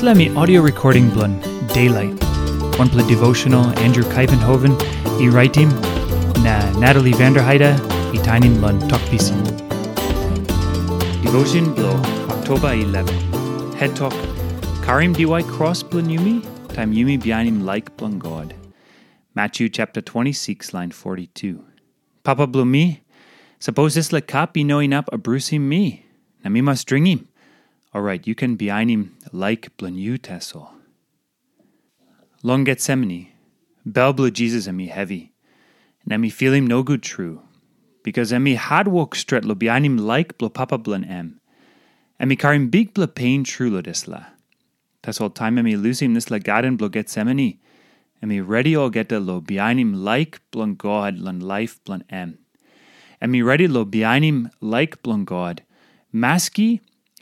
Me audio recording blun Daylight. One play devotional Andrew Kuyvenhoven, e writing na Natalie Vanderheide, e tiny blun talkpiece. Devotion blow October 11. Head talk Karim DY cross blun yumi, time yumi bianim like blun God. Matthew chapter 26, line 42. Papa blumi, suppose this le cap be knowing up a bruising me. Na me must string him. All right, you can be behind him like blanu tessel. Long Gethsemane, bell blue Jesus and me heavy, and me feel him no good true, because and me hard walk straight lo behind him like blo papa blan em, and me carrying big blo pain true lo desla. Tas all time and me losing this la garden blo Gethsemane, and me ready all get lo behind him like blun God lan life blun em, and me ready lo behind him like blun God, maski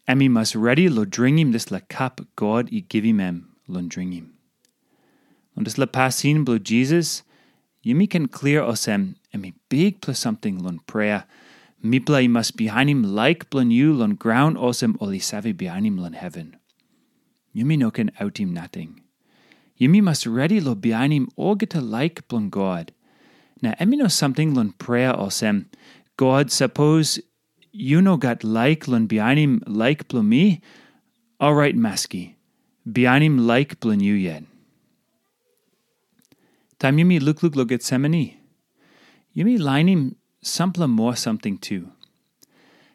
Emi must ready lo dringim this la cup God i give him em lo dringim. Und this la passin blo Jesus, yumi can clear us em emi big plus something lon prayer. Mipla must behind him like blon you lon ground osem oli savi behind him lon heaven. Yumi no can out him nothing. Yumi must ready lo behind him all get a like blon God. Now emi no something lon prayer osem. God suppose you know got like lun behind him like blum me? All right, Maski. Him like blun you yet. You me look look look me line him sample more something too.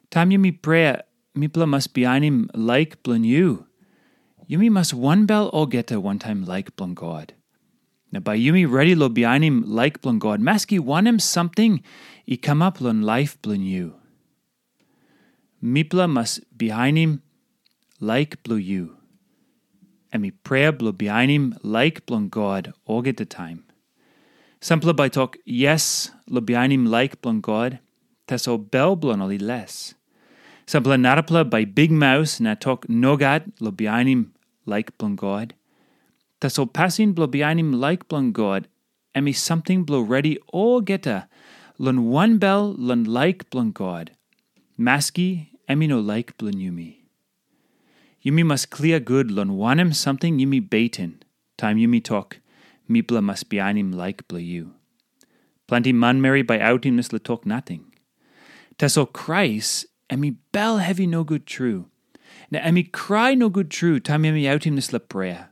Time you me prayer, mipla must him like blun you. Me must one bell all get a one time like blun God. Now by Yumi ready lo him like blun God, Maski him something, he come up lun life blun you. Mipla must behind him like blue you. And me prayer blow behind him like blun God all get the time. Simple by talk yes lo him like blun God, teso bell blun only less. Simple narapla by big mouse na talk nogat lo him like blun God. Teso passing blow behind him like blun God, and me something blow ready all geta, lun one bell lun like blun God. Maski emino like blun yumi. Must clear good lon wanem something yumi baitin. Time yumi talk, mipla must be him like bla you. Plenty man marry by outing this talk nothing. Tesso Christ, emi bell heavy no good true. Na emi cry no good true, time emi outing la prayer.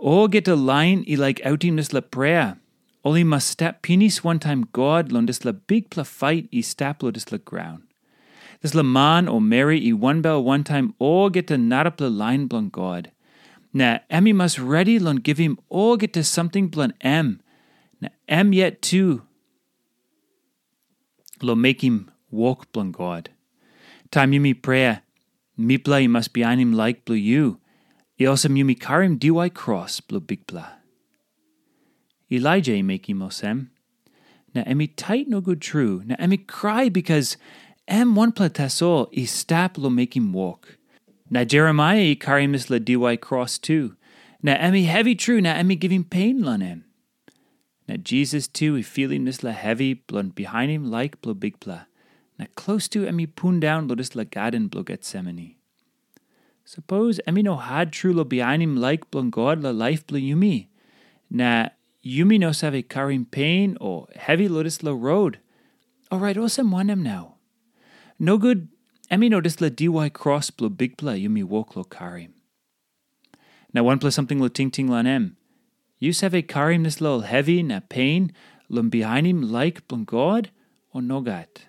Oh get a line i like outing la prayer. Only must step penis one time God lon this la big pla fight i stap lo this la ground. This le man or Mary i one bell one time all get le line blun God. Na emi must ready lon give him all get to something blun em. Na em yet too. Lo make him walk blun God. Time you me prayer, me play must be on him like blue you. I also you me karim do I cross blue big bla. Elijah make him osem. Na emi tight no good true. Na emi cry because em one platasol i stap lo him walk. Na Jeremiah i karimis la dy cross too. Na emi heavy true, na emi giving pain lon em. Na Jesus too i feeling this la heavy, blunt behind him like blo big pla. Na close to emi pun down lo this la garden blo Gethsemane. Suppose emi no had true lo behind him like blon God la life blo yumi. Na yumi no save karim pain or heavy lo this la road. Alright, osem one em now. No good emi notice la dy cross blo big pla yumi walk lo karim. Now one plus something lo ting ting lan em. You have a karim this little heavy na pain lum behind him like blum God or no gat.